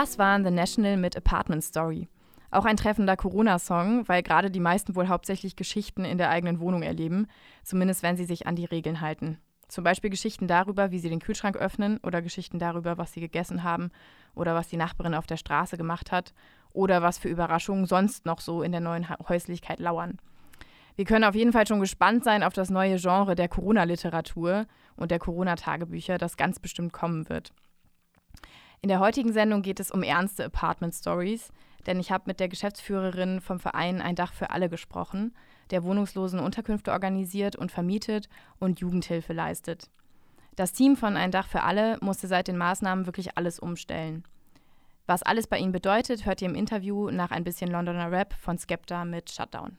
Das waren The National mit Apartment Story. Auch ein treffender Corona-Song, weil gerade die meisten wohl hauptsächlich Geschichten in der eigenen Wohnung erleben, zumindest wenn sie sich an die Regeln halten. Zum Beispiel Geschichten darüber, wie sie den Kühlschrank öffnen oder Geschichten darüber, was sie gegessen haben oder was die Nachbarin auf der Straße gemacht hat oder was für Überraschungen sonst noch so in der neuen Häuslichkeit lauern. Wir können auf jeden Fall schon gespannt sein auf das neue Genre der Corona-Literatur und der Corona-Tagebücher, das ganz bestimmt kommen wird. In der heutigen Sendung geht es um ernste Apartment Stories, denn ich habe mit der Geschäftsführerin vom Verein Ein Dach für alle gesprochen, der Wohnungslosen Unterkünfte organisiert und vermietet und Jugendhilfe leistet. Das Team von Ein Dach für alle musste seit den Maßnahmen wirklich alles umstellen. Was alles bei ihnen bedeutet, hört ihr im Interview nach ein bisschen Londoner Rap von Skepta mit Shutdown.